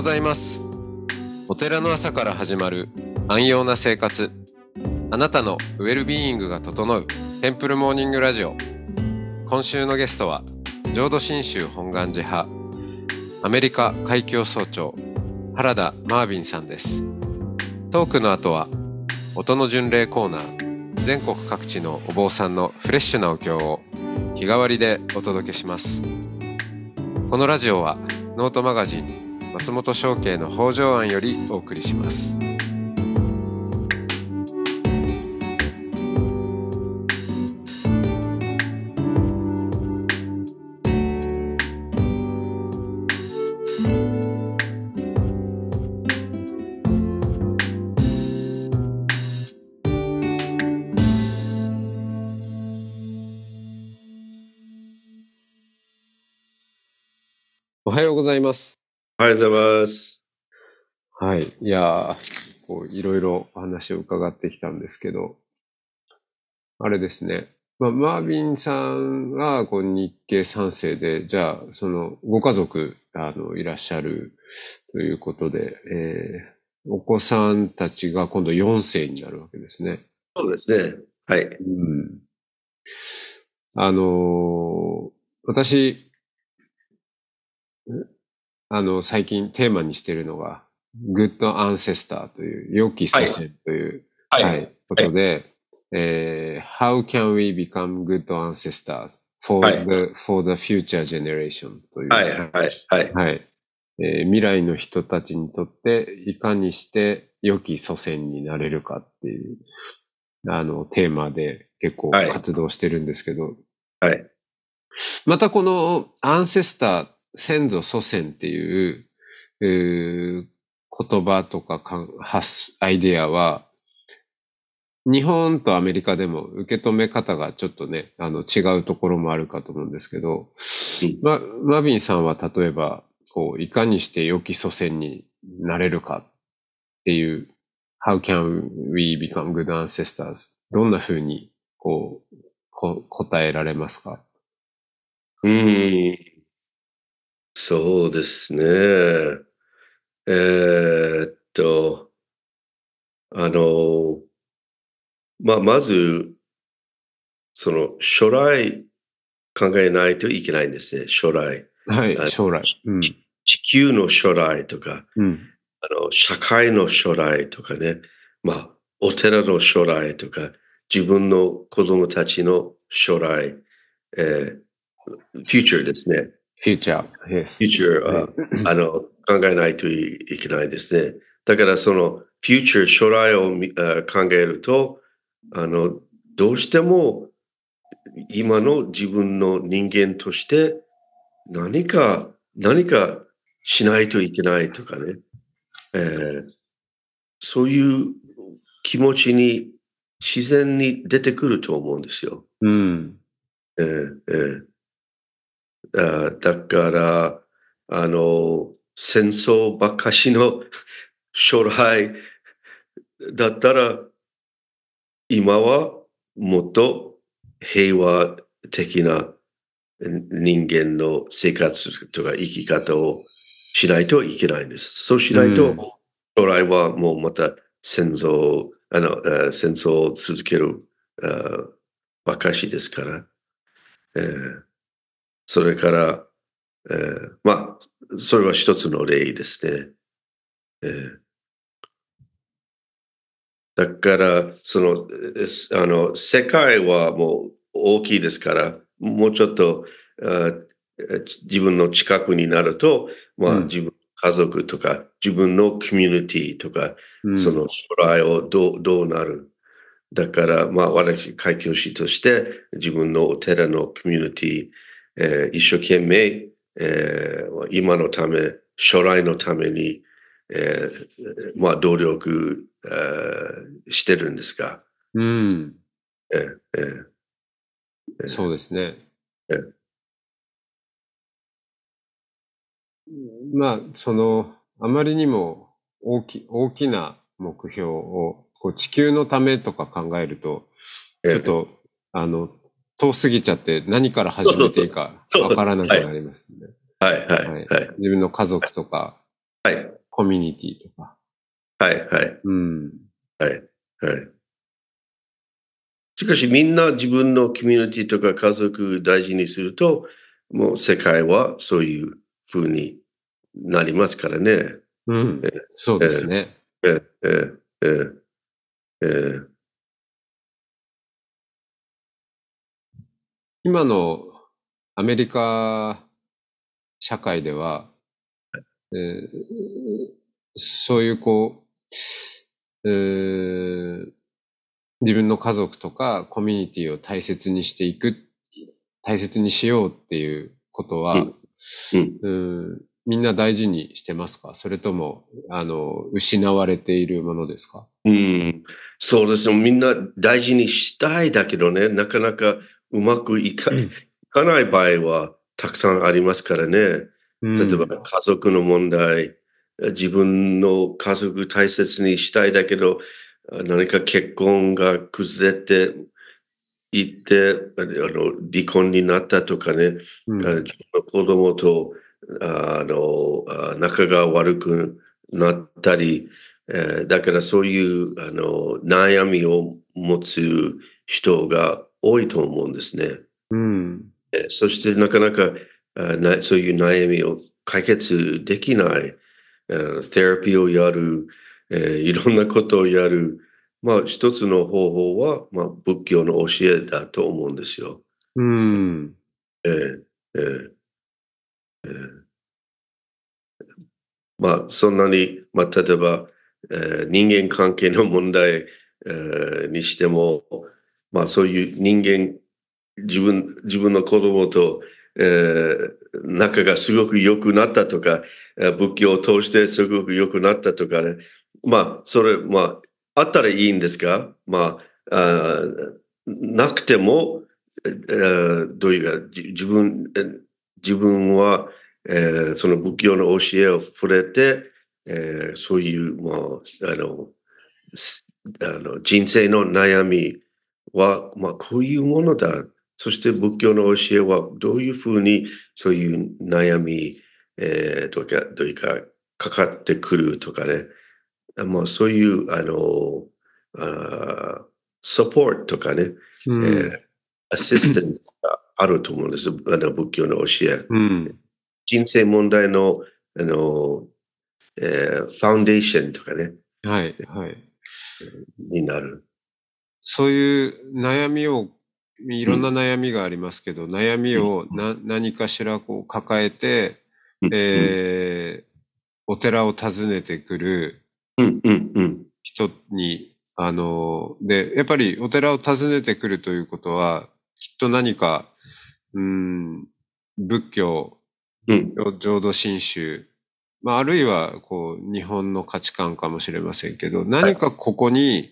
ございます。お寺の朝から始まる安養な生活。あなたのウェルビーイングが整うテンプルモーニングラジオ。今週のゲストは浄土真宗本願寺派アメリカ海峡総長原田マービンさんです。トークの後は音の巡礼コーナー全国各地のお坊さんのフレッシュなお経を日替わりでお届けします。このラジオはノートマガジン松本商家の北条庵よりお送りします。うございます。はい。いやこう、いろいろお話を伺ってきたんですけど、あれですね。まあ、マービンさんがこう日系三世で、じゃあ、その、ご家族、あの、いらっしゃるということで、えー、お子さんたちが今度4世になるわけですね。そうですね。はい。うん。あのー、私、あの、最近テーマにしているのが、グッドアンセスターという、良き祖先という、はい、はい、ことで、はい、えー、How can we become good ancestors for the,、はい、for the future generation という。はい、はい、はい。はいえー、未来の人たちにとって、いかにして良き祖先になれるかっていう、あの、テーマで結構活動してるんですけど、はい。またこのアンセスター先祖祖先っていう、えー、言葉とか発アイデアは、日本とアメリカでも受け止め方がちょっとね、あの違うところもあるかと思うんですけど、ま、マビンさんは例えば、こう、いかにして良き祖先になれるかっていう、How can we become good ancestors? どんな風に、こう、こ答えられますか？うん。そうですね。えーっと、あの、まあ、まず、その、将来考えないといけないんですね、将来。はい、将来。うん、地球の将来とか、うん、あの、社会の将来とかね、まあ、お寺の将来とか、自分の子供たちの将来、えー、フューチャーですね。フューチャー。フューチャー、あの、考えないといけないですね。だからその、フューチャー、将来を考えると、あの、どうしても今の自分の人間として何か、何かしないといけないとかね。えー、そういう気持ちに自然に出てくると思うんですよ。うん。えー、えーだから、あの、戦争ばっかしの 将来だったら、今はもっと平和的な人間の生活とか生き方をしないといけないんです。そうしないと、将来はもうまた戦争、あの、戦争を続けるばかしですから。えーそれから、えー、まあ、それは一つの例ですね。えー、だから、その、あの、世界はもう大きいですから、もうちょっと、自分の近くになると、まあ、うん、自分家族とか自分のコミュニティとか、うん、その将来をどうどうなる。だから、まあ、私、開教師として自分のお寺のコミュニティ、えー、一生懸命、えー、今のため、将来のために、えー、まあ、努力、えー、してるんですが。うん。えー、えー、そうですね。えー、まあ、その、あまりにも大き大きな目標をこう地球のためとか考えると、ちょっと、あの、遠すぎちゃって何から始めていいかわからなくなりますね。はい、はい、はい。自分の家族とか、はい。コミュニティとか。はい、はい、うん。はい、はい。しかしみんな自分のコミュニティとか家族大事にすると、もう世界はそういう風になりますからね。うん。そうですね。ええ、ええ、ええ、今のアメリカ社会では、えーそういうこう、えー自分の家族とかコミュニティを大切にしていく、大切にしようっていうことは、うん。うんみんな大事にしてますか？それとも、あの、失われているものですか？うん、そうですね。みんな大事にしたいだけどね、なかなかうまくいか,、うん。いかない場合はたくさんありますからね。例えば家族の問題、自分の家族大切にしたいだけど、何か結婚が崩れていって、あの離婚になったとかね、うん、あ自分の子供とあのあ仲が悪くなったり、えーだからそういうあの悩みを持つ人が多いと思うんですね。うん。えーそしてなかなかあなそういう悩みを解決できない、えーセラピーをやる、えーいろんなことをやる、まあ一つの方法は、まあ、仏教の教えだと思うんですよ。うん。えーえーえーまあ、そんなに、まあ、例えば、えー人間関係の問題、えーにしても、まあ、そういう人間、自分、自分の子供と、えー仲がすごく良くなったとか、仏教を通してすごく良くなったとかね。まあ、それ、まあ、あったらいいんですが、まあ、あなくても、えーどういうか、自分、自分は、えーその仏教の教えを触れて、えーそういう、まあ、あの、あの人生の悩みは、まあ、こういうものだ。そして仏教の教えはどういうふうにそういう悩み、えー、とか、どういうか、かかってくるとかね。まあ、そういう、あの、あサポートとかね、うん。えーアシスタントがあると思うんです。あの仏教の教え。うん。人生問題の、あの、えーファウンデーションとかね、はい、はい。になる。そういう悩みを、いろんな悩みがありますけど、悩みをな何かしらこう抱えて、うん。えーお寺を訪ねてくるうん、うん、うん。人に、あの、で、やっぱりお寺を訪ねてくるということは、きっと何か、うん、仏教、うん、浄土真宗、まあ、あるいは、こう、日本の価値観かもしれませんけど、何かここに、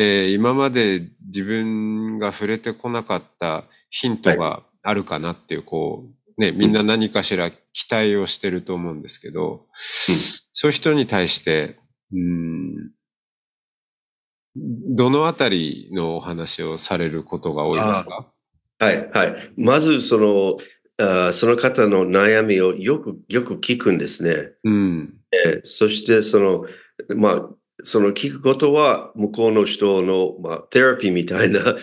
えー今まで自分が触れてこなかったヒントがあるかなっていう、こう、ね、みんな何かしら期待をしてると思うんですけど、そういう人に対して、うん、どのあたりのお話をされることが多いですか？はい、はい。まず、その、あーその方の悩みをよく、よく聞くんですね。うん。えーそして、その、まあ、その聞くことは、向こうの人の、まあ、テラピーみたいなもの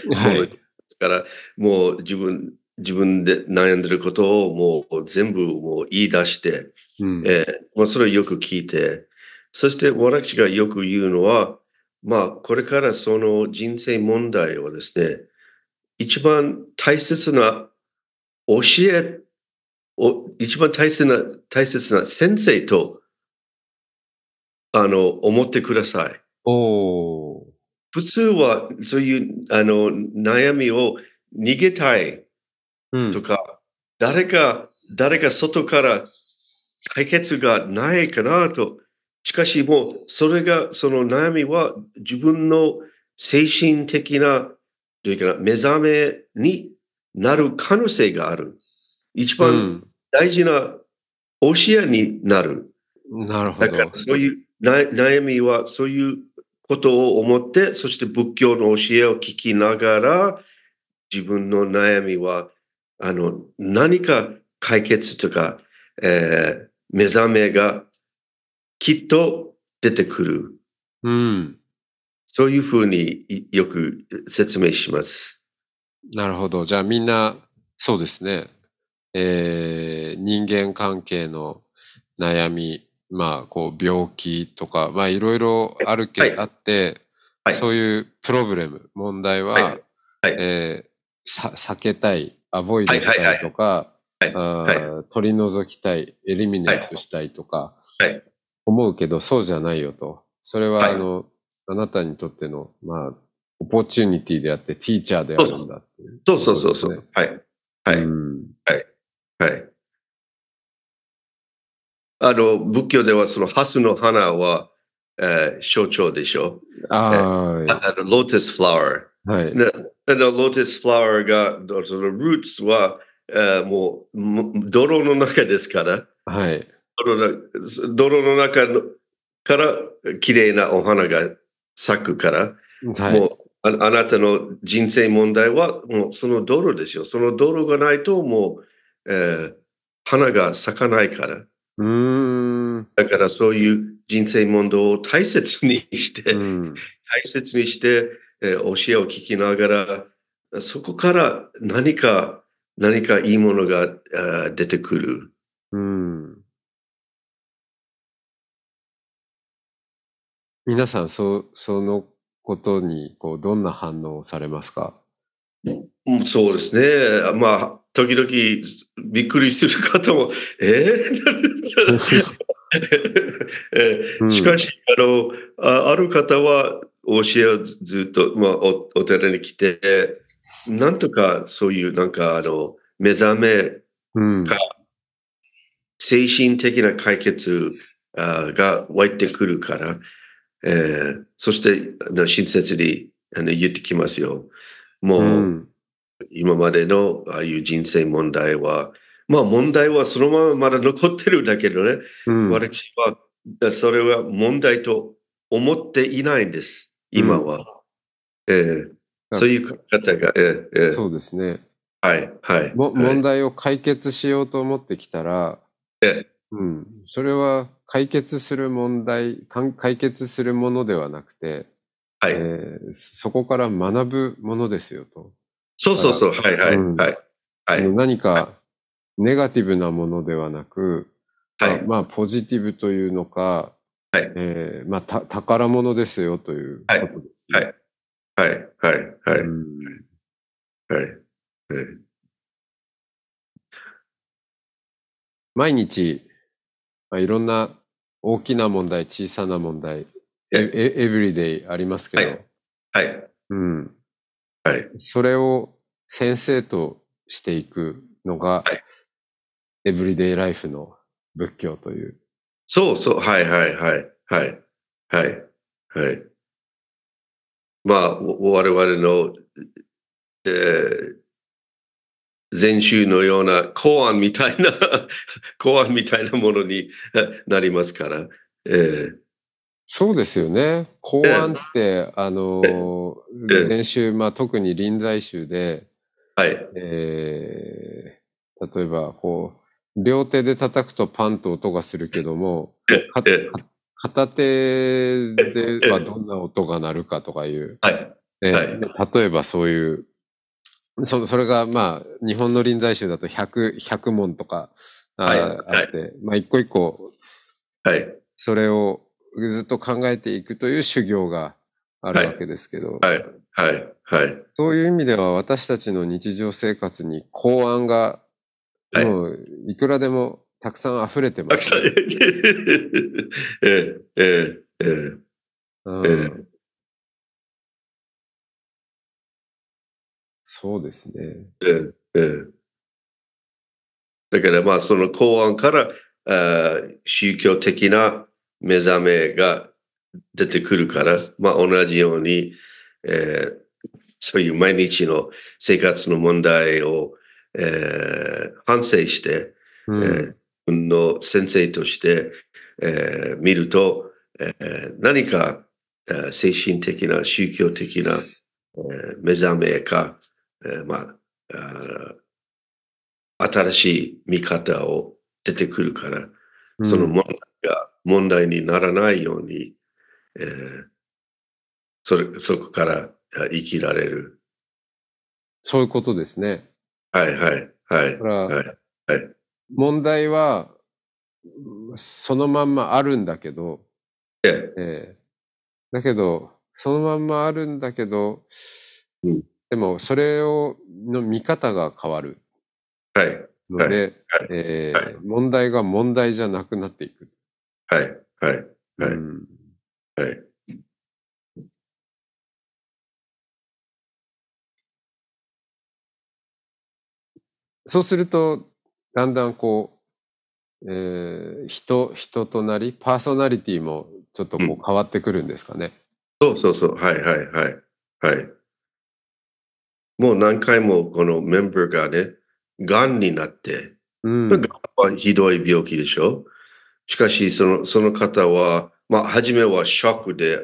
ですから、もう自分、自分で悩んでることをもう全部もう言い出して、うん。えーまあ、それをよく聞いて、そして私がよく言うのは、まあ、これからその人生問題をですね、一番大切な教えを、一番大切な、大切な先生と、あの、思ってください。おー。普通はそういう、あの、悩みを逃げたいうんとか、誰か、誰か外から解決がないかなと。しかしもう、それが、その悩みは自分の精神的な、どういうかな、目覚めになる可能性がある。一番大事な教えになる。うん、なるほどだから。そういうな悩みはそういうことを思って、そして仏教の教えを聞きながら、自分の悩みは、あの、何か解決とか、えー目覚めがきっと出てくる。うん。そういうふうにいよく説明します。なるほど。じゃあみんな、そうですね。えー人間関係の悩み、まあ、こう、病気とか、まあ、いろいろあるけ、はいあって、はいそういうプロブレム、問題は、はいはいえーさ避けたい、アボイドしたいとか、取り除きたい、エリミネートしたいとか、はい。思うけど、そうじゃないよと。それは、はいあの、あなたにとっての、まあ、オポチュニティであって、ティーチャーであるんだっていうそうそうそうそう。はい。はい。うんはい。あの、仏教ではそのハスの花は、えー象徴でしょ？あああの、ローテスフラワー。あ、はい。のローテスフラワーが、そのルーツは、えーもう、も泥の中ですから、はい。泥の中のから綺麗なお花が咲くから、はい。もうああなたの人生問題はもうその泥ですよ。その泥がないともう、えー花が咲かないから。うーん。だからそういう人生問題を大切にして、うん。大切にして、えー教えを聞きながら、そこから何か、何かいいものがあー出てくる。うん。皆さん、そう、そのことに、こう、どんな反応をされますか？うんそうですね。まあ、時々びっくりする方も、えーえー しかし、あの、あある方は教えをずっと、まあ、おお寺に来て、なんとかそういうなんかあの、目覚め、うん。精神的な解決あが湧いてくるから、えーそしてあの親切にあの言ってきますよ。もう、うん。今までのああいう人生問題は、まあ問題はそのまままだ残ってるだけどね、うん。私はそれは問題と思っていないんです、今は。えーそういう方が、えーえーそうですね。はい、はい。問題を解決しようと思ってきたら、えうん。それは解決する問題、解決するものではなくて、はいえーそこから学ぶものですよと。そうそうそう、はい、はい、うんはい。はい、何かネガティブなものではなく、はい。あまあポジティブというのか、はい。えーまあた宝物ですよということですね。はい。はい、はい、はい、うん。はい。はい。毎日、まあ、いろんな大きな問題、小さな問題、エエエブリデイありますけど、はい。はい、うん、はい。それを先生としていくのが、はいエブリデイライフの仏教という。そうそう、はい、はい、はい、はい、はい、はい。まあ、わ我々の、えー、禅宗のような公案みたいな、公案みたいなものにえなりますから。えーそうですよね。公安って、あのええ、禅宗、まあ特に臨済宗で、はい、えー、例えば、こう、両手で叩くとパンと音がするけども、片手ではどんな音が鳴るかとかいう、はい、えはい。例えばそういう、そそれがまあ、日本の臨済宗だと100、100問とかあ,、はいあって、まあ一個一個はい、それをずっと考えていくという修行があるわけですけど、はい、はい、はい。そういう意味では私たちの日常生活に公安がはいもういくらでもたくさん溢れてます。たくさん。えー、えー、えー、えーうん。ええそうですね。ええええ。だからまあその公安からあー宗教的な目覚めが出てくるから、まあ同じように、えーそういう毎日の生活の問題を、えー反省して、うんえー自分の先生として、えー見ると、えー何か、えー精神的な宗教的な、えー目覚めか、えーまああー新しい見方を出てくるから、その問題が問題にならないように、えー、それそこから生きられる。そういうことですね。はいはいはい。はいはい、問題はそのまんまあるんだけど、えええー、だけど、そのまんまあるんだけど、うん、でもそれをの見方が変わる。はい。ので、問題が問題じゃなくなっていく。はい。はい。はい。うん、はい。そうすると、だんだんこう、えー、人、人となり、パーソナリティもちょっとこう変わってくるんですかね。うん、そうそうそう。はいはいはい。はい。もう何回もこのメンバーがね、がんになって、うんはひどい病気でしょ？しかし、その、その方は、まあ、初めはショックで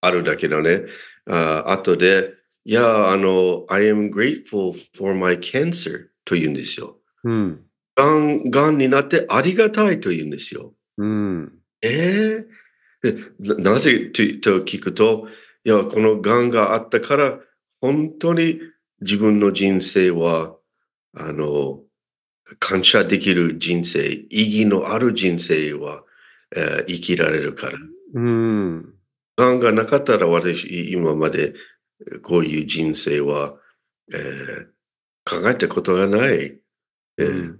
あるだけどね、あ後で、いや、あの、I am grateful for my cancer と言うんですよ。うん。がん、がんになってありがたいと言うんですよ。うん。ええー、なぜと聞くと、いや、このがんがあったから、本当に自分の人生は、あの、感謝できる人生、意義のある人生は、えー、生きられるから。うん。がんがなかったら私、今までこういう人生は、えー、考えたことがない。えー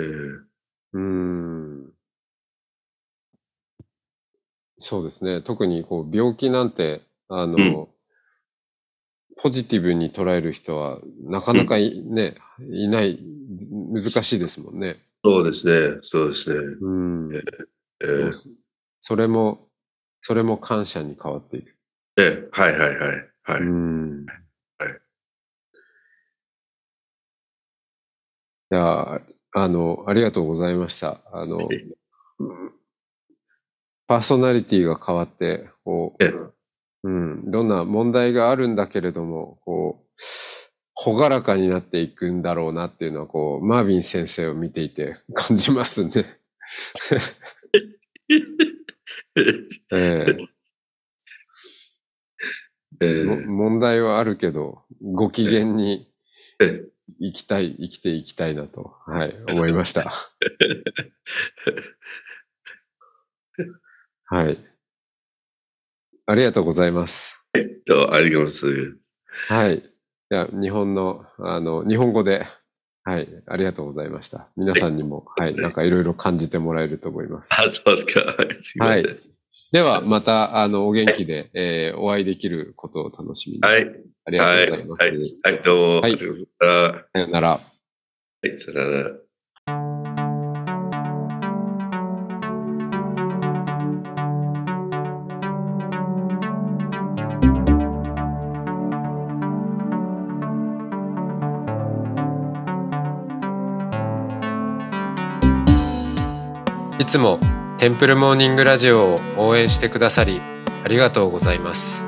えー、うん。そうですね。特にこう病気なんて、あの、うんポジティブに捉える人はなかなかい,、ね、いない、難しいですもんね。そうですね、そうですね。うん。えー、それも、それも感謝に変わっていく。えはいはいはい。はい。うん。い。じゃあ、あの、ありがとうございました。あの、パーソナリティが変わって、こう、うん、いろんな問題があるんだけれども、こう、ほがらかになっていくんだろうなっていうのは、こう、マービン先生を見ていて 感じますね。えーえー、問題はあるけど、ご機嫌に生きたい、生きていきたいなと、はい、思いました。はい。ありがとうございます。はい、ありがとうございます。はい。じゃ日本の、あの、日本語で、はい、ありがとうございました。皆さんにも、はい、なんかいろいろ感じてもらえると思います。あ、そうですか。すいません。はい。では、また、あの、お元気で、はい、えー、お会いできることを楽しみにして。はい。ありがとうございます。はい、はい、はい、どうも。はい。さよなら。はい、さよなら。いつもテンプルモーニングラジオを応援してくださりありがとうございます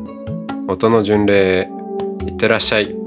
音の巡礼へいってらっしゃい。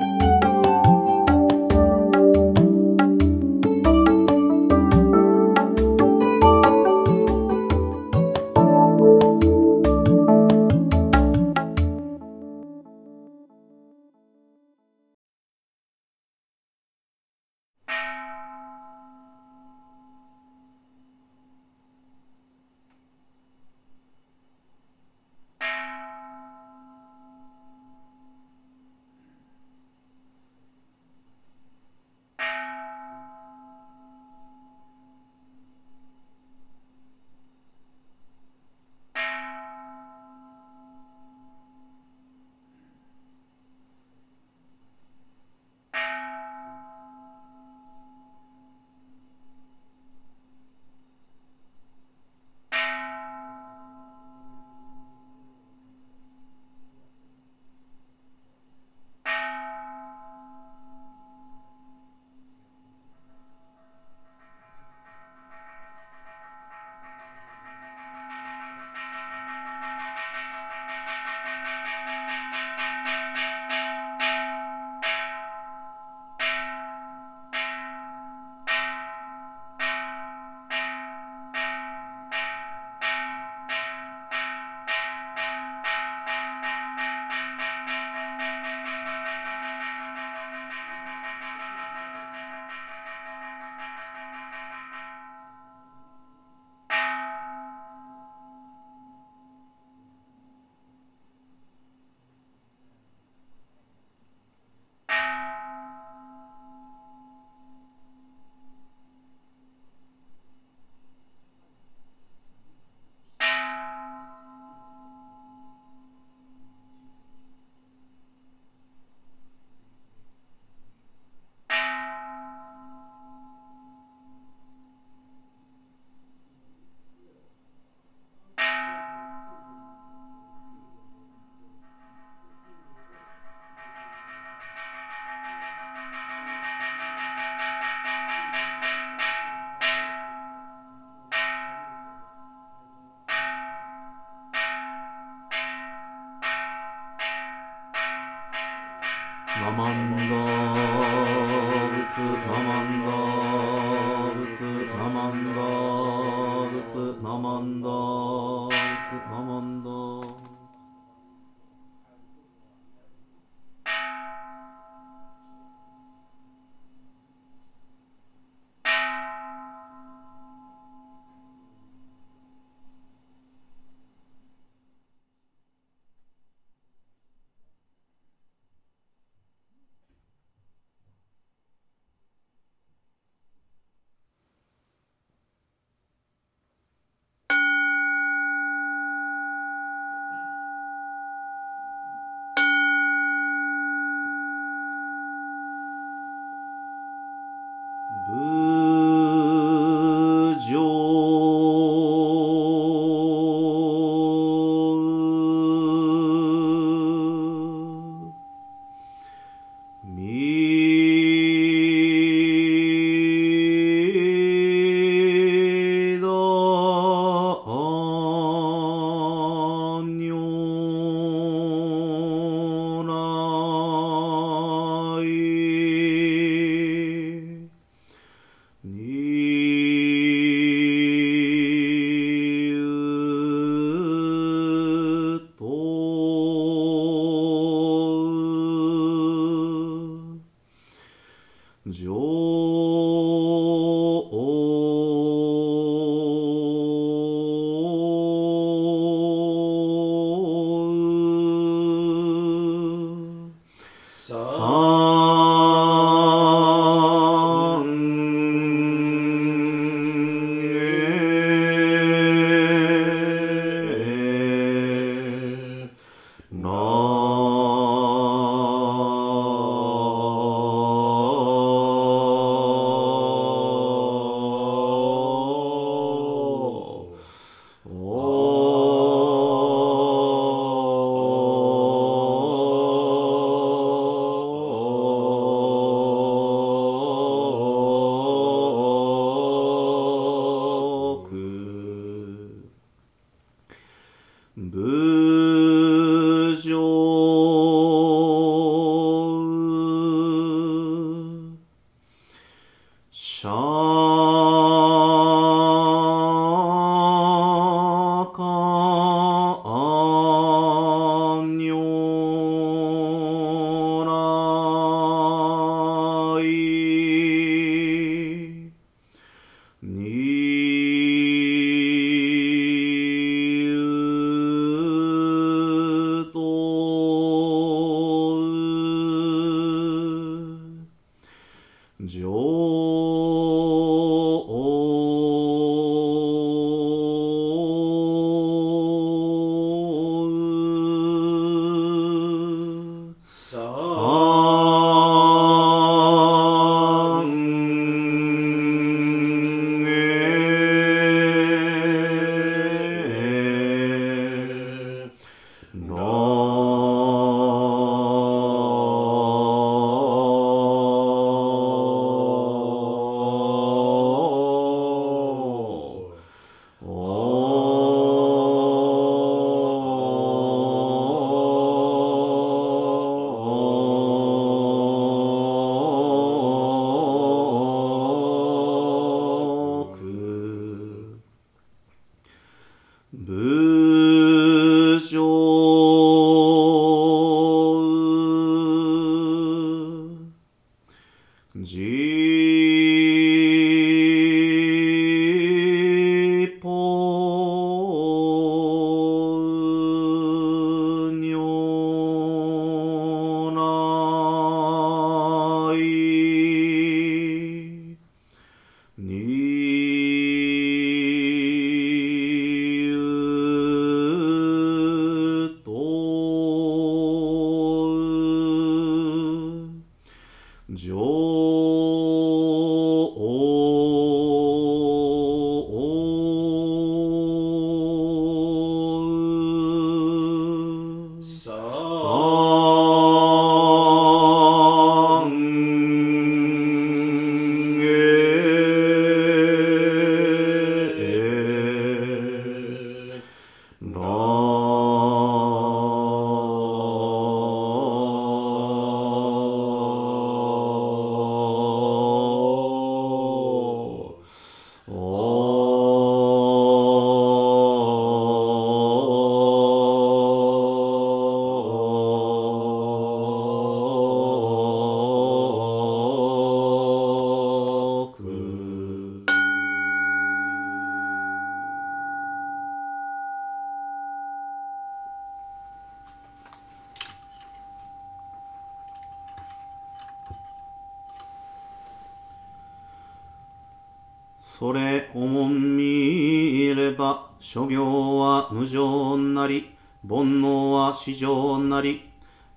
諸行は無常なり煩悩は至上なり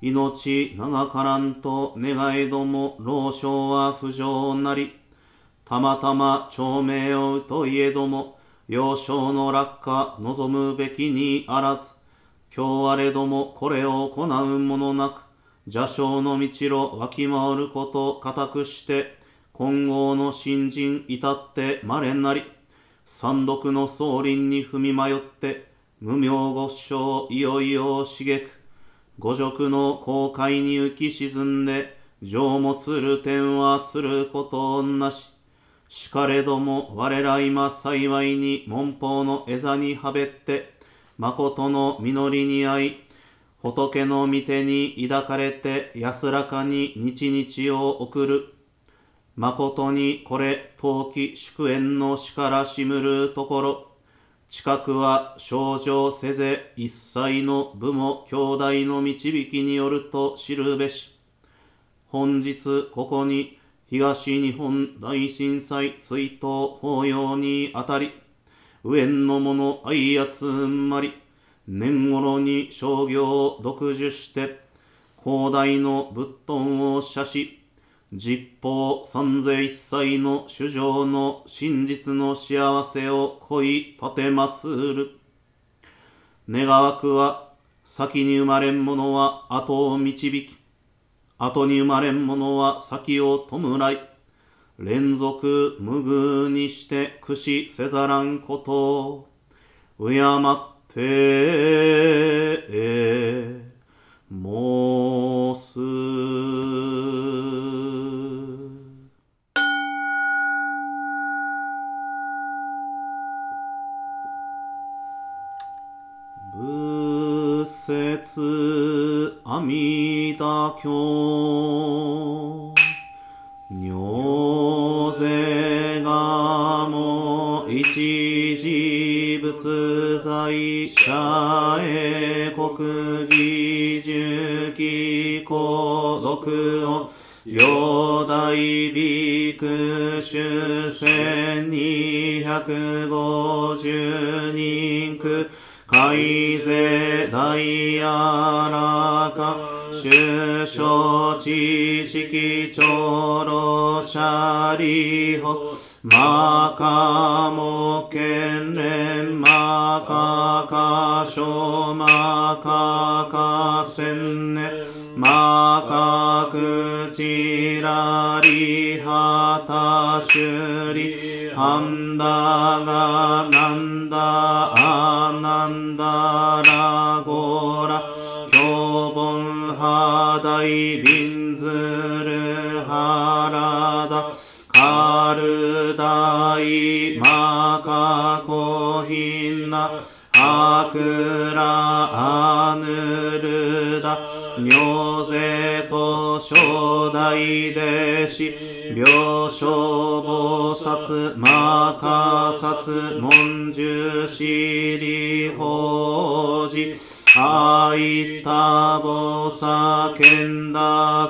命長からんと願いども老少は不浄なりたまたま長命をうといえども、幼少の落下望むべきにあらず、今日あれどもこれを行うものなく、邪性の道路わき回ること固くして、今後の新人至って稀なり、三読の総輪に踏み迷って、無名五章いよいよ刺激、五辱の航海に浮き沈んで、情もつる点はつることなし。しかれども我ら今幸いに門法の枝にはべって、誠の実りに合い、仏の御手に抱かれて安らかに日々を送る。誠にこれ陶器祝宴の死からしむるところ、近くは症状せぜ一切の部も兄弟の導きによると知るべし。本日ここに東日本大震災追悼法要にあたり、上の者愛集まり、年頃に商業を独自して、広大の仏頓を写し、実法三世一切の主情の真実の幸せを恋立てまつる。願わくは、先に生まれん者は後を導き、後に生まれん者は先を弔い、連続無偶にして駆使せざらんことを、敬って申す。仏説阿弥陀経。尿税がも一時仏在者へ国技術機孤独を両大ビク主千二百五十人区海税大やらか首相知識長老者理法マカモ県連マカカショマカカセンネマカクチラリハタシュリハンダガナンダアナンダラゴラ教本ハダイビンズルハラダカルダイマカコヒンナアクラアヌル尿税と初代弟子病床菩薩マカサツ文殊シリ法事あいたぼさけんだ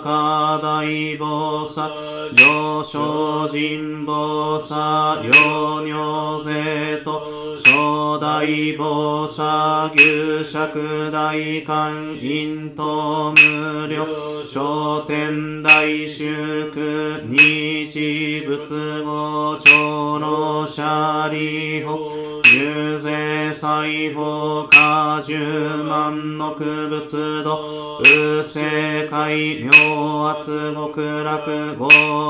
かだいぼさ上昇人ぼさよにょぜと初代ぼさ牛尺大観陰と無料商店大祝日仏語長老者理法重税裁法果十万の区仏度右世界妙圧極楽合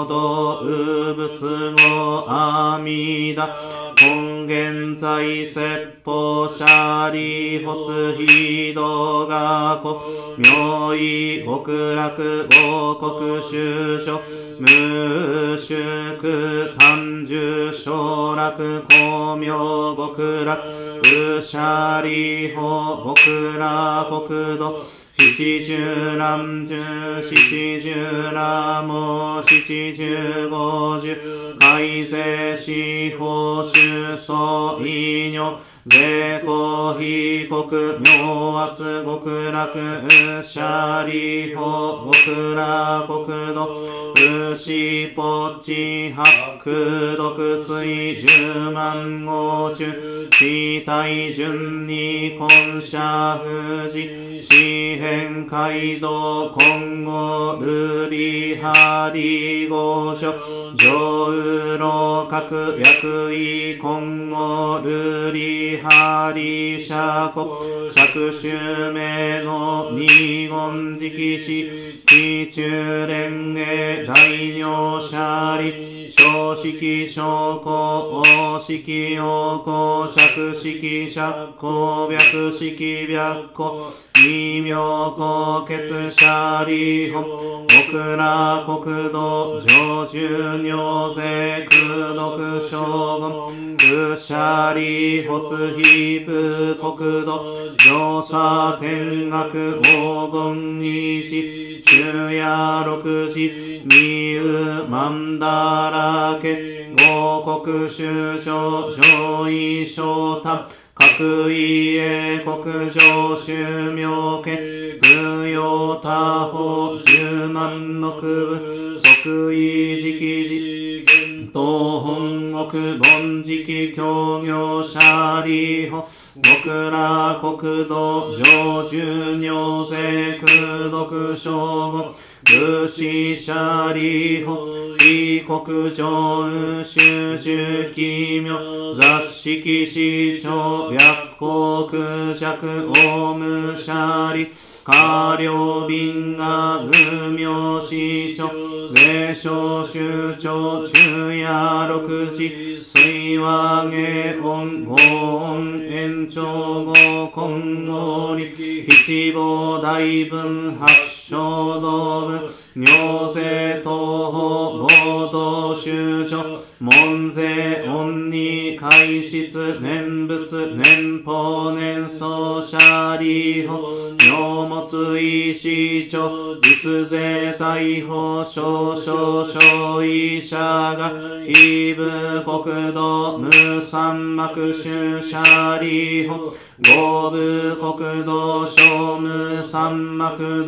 同右仏語阿弥陀根現在説法者理発非道学校妙意極楽合国修書無宿単樹省楽光明極楽宇者理法極楽国土七十南十七十羅網七十五十。改正司法主総医女。税公被告明圧極楽シャリホ極楽国土牛ポチ白毒水十万号中地体順に根社富士四辺街道今後ルリハリ御所上右老閣役位今後ルリハリ社国着手名の二言直視地中連営大尿舎利小式小公大式陽公釈式釈公白式白公異名高血者利本極楽国土上中尿税空毒将軍愚者利発皮膚国土上差天学黄金日昼夜六時二右万だらけ五国首相上位昇太各位英国上宗明家軍用他方十万の区分即位時期時東本国凡時期協業者利法極楽国土上中尿税空毒将軍武士者利法異国上修習奇妙雑式市長白国弱オムシャリ下領便が無名市長税商州長中夜六時水和下音五音延長五今後に七坊大分八小道部尿税東方合同州所門税音に開室念仏年法年奏者利法尿物医師長実税財宝少々小医者が異部国土無三幕主者利法五部国土小無三幕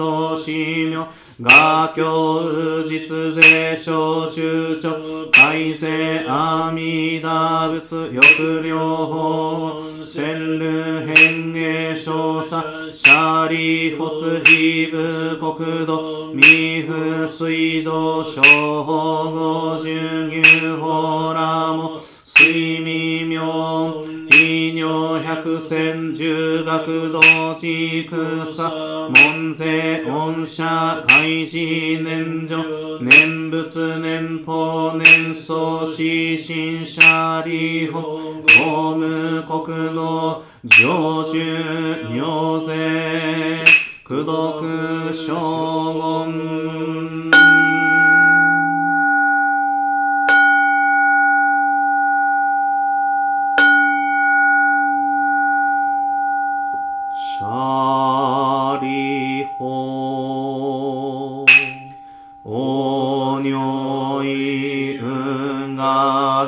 道司名画教実税小州長改正阿弥陀仏抑量法千流変化少佐。シャリ発非部国土。未不水道小法五十牛法ラモ水未明異尿百戦十学道地草門税恩社開示年女念仏年法年相死新者利法法務国土上中尿税苦毒将軍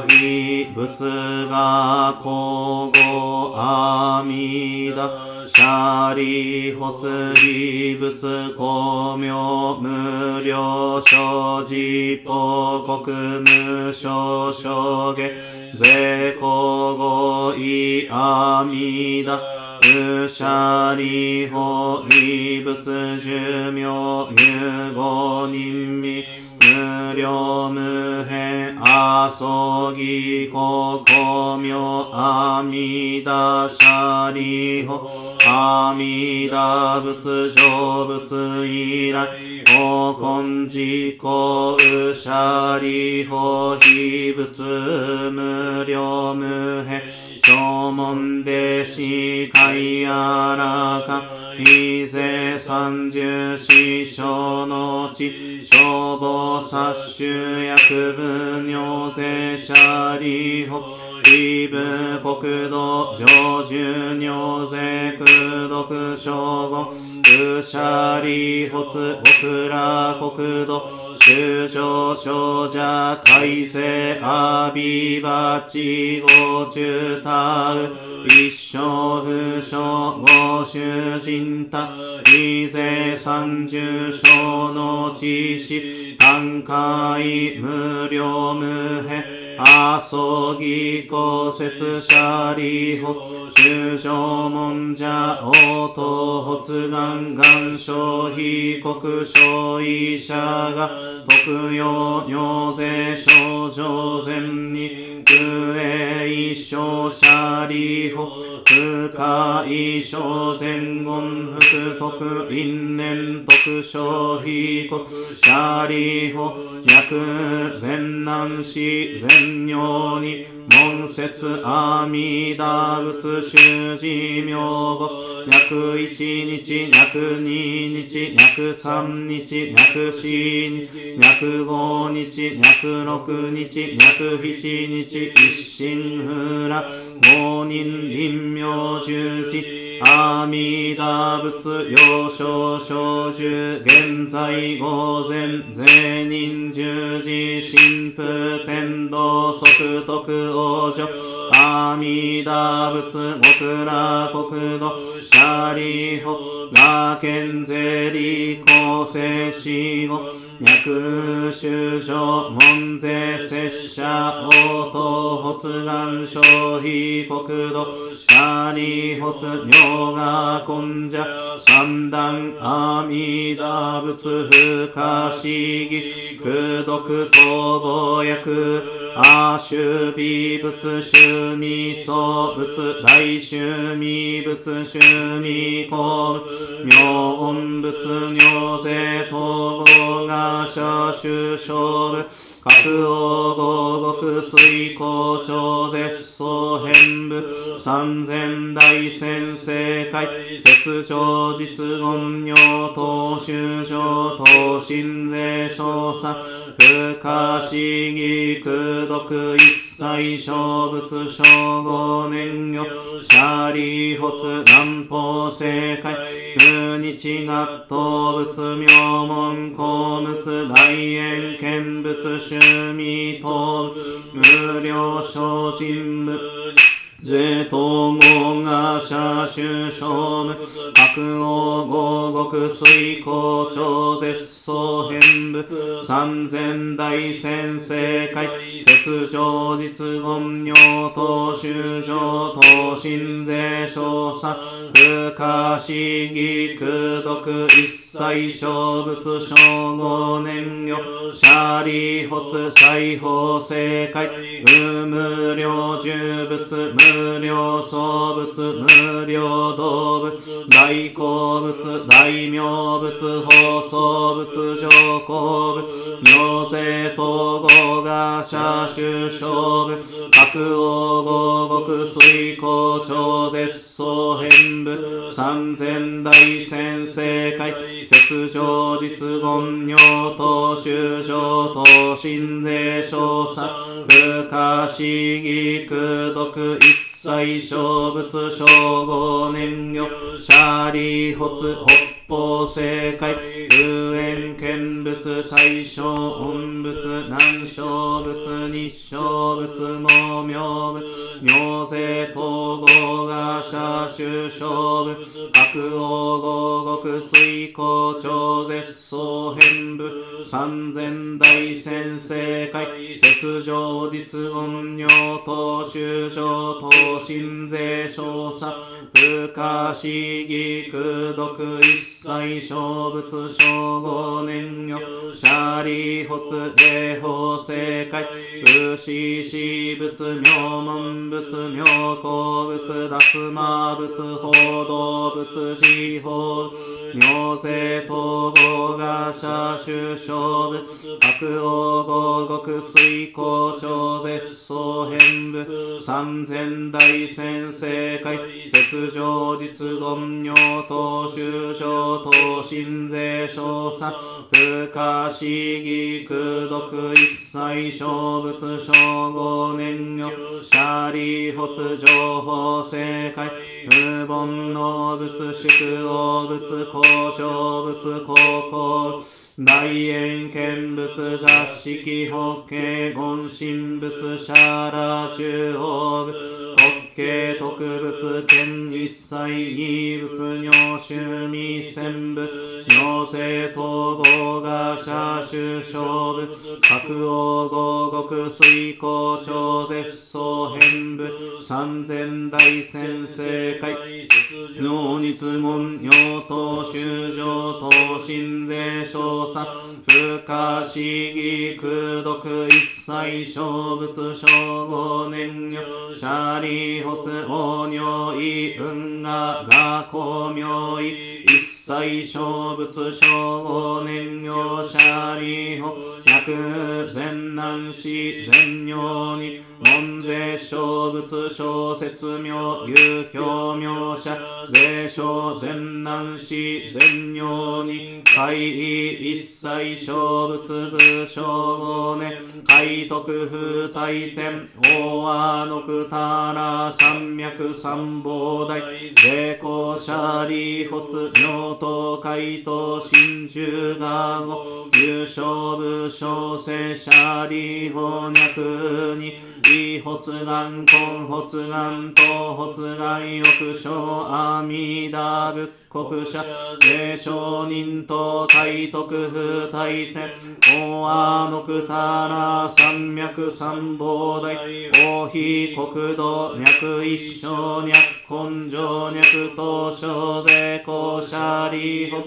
がひ仏がこごあみだシャリホツリ仏公明無料所持報国無償証下税公語意阿弥陀無者利法異仏寿命有五人味無量無変阿葬儀公公明阿弥陀者利法阿弥陀仏成仏以来お根自公有者利法非仏無料無変正門弟子海あらか。伊勢三十四章の地。消防殺種薬部尿税者利法異部国土上住尿税空毒将軍愚者利発極楽国土修正少者改正阿ビバチゴチュタウ一生不詳ご主人た。異税三十章の知識単海無料無辺阿蘇義公説者利法修正文者応答発願願書被告所医者が特用尿税症状前に空営一生者利法不可一生前言福徳因縁徳消費国者利法薬善難死善尿に門説阿弥陀仏修持名簿約一日約二日約三日約四日。約五日約六日約七日一心不乱五人臨明十字阿弥陀仏幼少小寿現在午前税人十字神父天道即徳王女阿弥陀仏極楽国土シャリホラケンゼリ公正死後脈修正門税拙者応答発願消費国土。下に発尿が根者三段阿弥陀仏不可思議。苦毒逃亡薬阿修美仏修味僧仏大修味仏修味公。妙音仏尿税統合が社修勝部各王合国水校長絶相変部三千大先生会雪上実言尿等修上等心税少佐不可思議空毒一切小仏小五年魚シャーリー発南方正解無日納豆仏名門公仏大円見仏趣味等無料精進仏。税統合が社主勝無白王合国水校長絶相変部三千大先生会雪上実言尿等修上等心税少佐不可思議空毒一切小仏小五年魚シャリ発裁縫正解無無料重仏無料創仏無料動物大好物大名物放送物上皇物尿税統合が社主勝部。白王合国水校長絶相変部。三千大先生会。雪上実言尿等修上等心税少佐不可思議苦毒一切小仏小五年魚シャリ発北方正解有縁見物最小音仏南小仏日小仏毛明仏尿税統合が社主勝部白王合国水校長絶相変部三千大先生会雪上実言尿等修正等心税少佐不可思議空毒一切小仏小五年魚シャリ発霊法正解不死死仏妙門仏妙高仏脱魔仏報道仏司法尿税統合が社主勝部白王合国水校長絶相変部。三千大先生会。雪上実言尿等修正等心税少佐不可思議空毒一切小仏小五年魚シャリ発情報正解無凡の仏宿王仏交渉仏高校。大円見物雑式法華言神仏シャラ中央部法華特物見一切二仏尿臭味専部尿税統合が社種勝負白王合国水光超絶相変部三千大先生会尿日門尿等修上等心税小さ不可思議空毒一切小仏小五年魚シャリホツ王尿意運河が公明意一切最小仏小五年魚シャリホ薬善難死善尿に門税小仏小説名有教名者税小善難死善尿に会意一切小仏部小五年海徳風大天大和のくたら山脈三宝大税公者利発尿等海東真珠がご優勝部小生者利法脈に異発願根発願等発願欲生阿弥陀仏国者霊承人と大徳風大天大和のくたら山脈三宝大大非国土脈一生脈根性脈東小税公者利法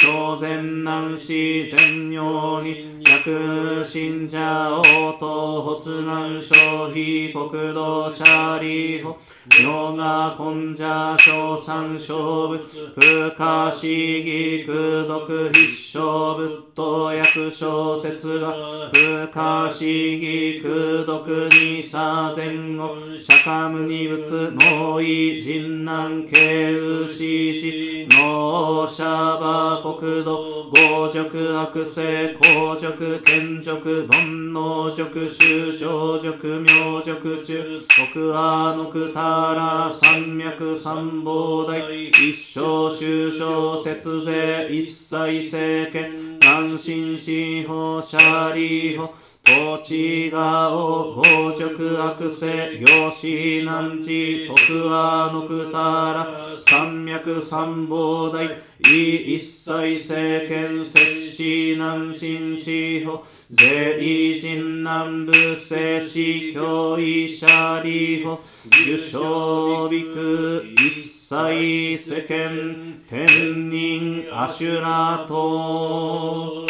小善難死善尿に脈信者応答発願消費国土者利法ヨガ根者小三小部不可思議空毒必勝仏道役小説が不可思議空毒にさ前後釈迦無二仏脳意人難慶右死死脳シャバ国土強辱悪性公辱賢辱煩悩辱修正辱明辱中国阿のくたら山脈三宝大一生修正節税一切政権。南進司法者利法。土地がお強辱悪性行死難地徳和のくたら山脈三宝大一切政権摂氏南進司法税人南部聖子教医者利法受賞美空一切世間天人アシュラと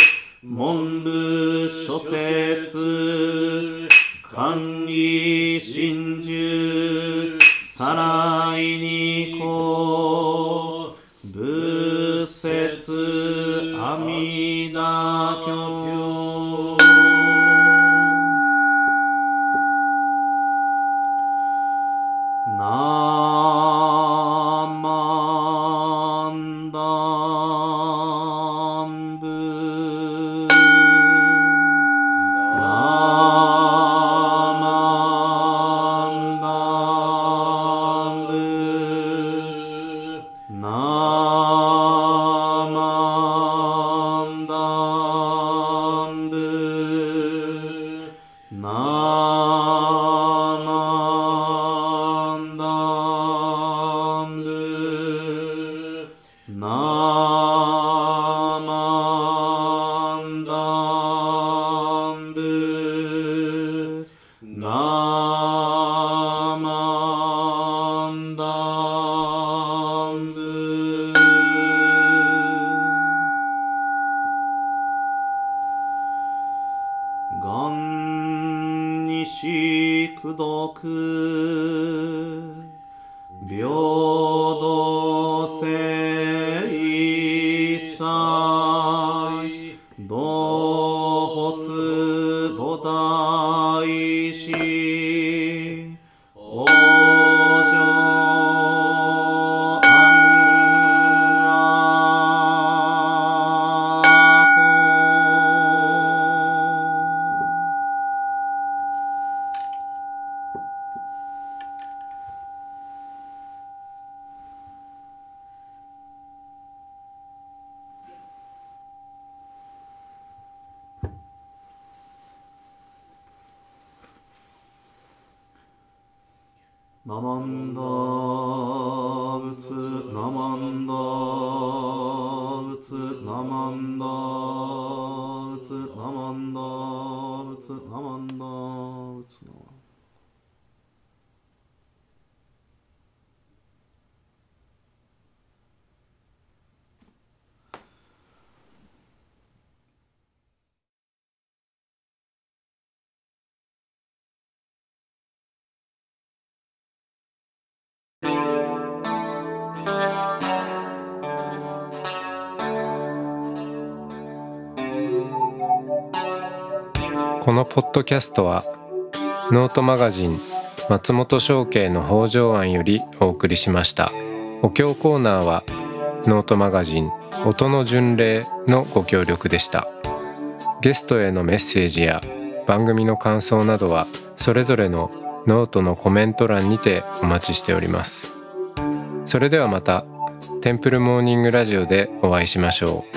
文部諸説管理真珠さらいにこう。ナマンこのポッドキャストはノートマガジン松本紹圭の方丈庵よりお送りしました。お経コーナーはノートマガジン音の巡礼のご協力でした。ゲストへのメッセージや番組の感想などはそれぞれのノートのコメント欄にてお待ちしております。それではまたテンプルモーニングラジオでお会いしましょう。